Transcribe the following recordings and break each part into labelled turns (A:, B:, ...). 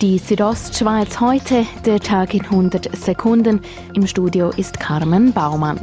A: Die Südostschweiz heute, der Tag in 100 Sekunden. Im Studio ist Carmen Baumann.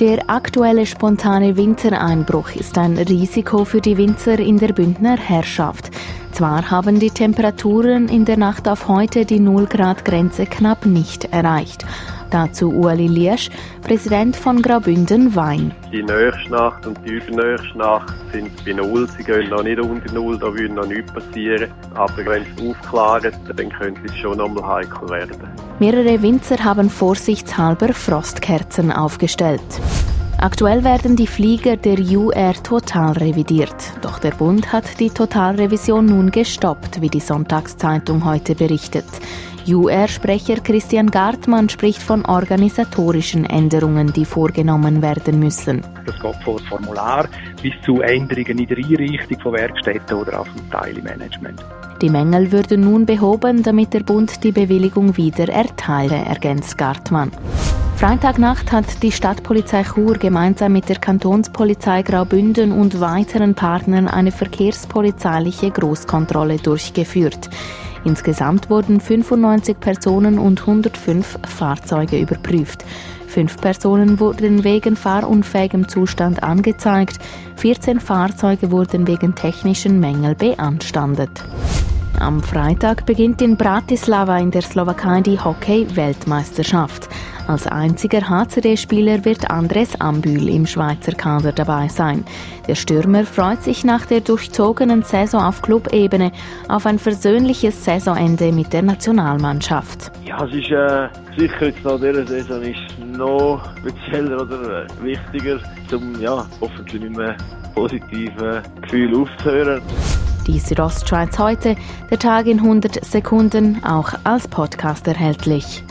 A: Der aktuelle spontane Wintereinbruch ist ein Risiko für die Winzer in der Bündner Herrschaft. Zwar haben die Temperaturen in der Nacht auf heute die 0-Grad-Grenze knapp nicht erreicht. Dazu Ueli Liesch, Präsident von Graubünden Wein.
B: Die nächste Nacht und die übernächste Nacht sind bei Null. Sie gehen noch nicht unter Null, da würde noch nichts passieren. Aber wenn es aufklart, dann könnte es schon nochmal heikel werden.
A: Mehrere Winzer haben vorsichtshalber Frostkerzen aufgestellt. Aktuell werden die Flieger der UR Total revidiert. Doch der Bund hat die Totalrevision nun gestoppt, wie die Sonntagszeitung heute berichtet. UR-Sprecher Christian Gartmann spricht von organisatorischen Änderungen, die vorgenommen werden müssen.
C: Das geht von Formular bis zu Änderungen in der Einrichtung von Werkstätten oder auch vom Teilmanagement.
A: Die Mängel würden nun behoben, damit der Bund die Bewilligung wieder erteile, ergänzt Gartmann. Freitagnacht hat die Stadtpolizei Chur gemeinsam mit der Kantonspolizei Graubünden und weiteren Partnern eine verkehrspolizeiliche Großkontrolle durchgeführt. Insgesamt wurden 95 Personen und 105 Fahrzeuge überprüft. Fünf Personen wurden wegen fahrunfähigem Zustand angezeigt, 14 Fahrzeuge wurden wegen technischen Mängel beanstandet. Am Freitag beginnt in Bratislava in der Slowakei die Hockey-Weltmeisterschaft. Als einziger HCD-Spieler wird Andres Ambül im Schweizer Kader dabei sein. Der Stürmer freut sich nach der durchzogenen Saison auf Clubebene auf ein versöhnliches Saisonende mit der Nationalmannschaft.
D: Ja, es ist äh, sicher jetzt nach dieser Saison ist noch spezieller oder äh, wichtiger, um ja, hoffentlich nicht mehr positive Gefühle aufzuhören.
A: Die Südostschweiz heute, der Tag in 100 Sekunden, auch als Podcast erhältlich.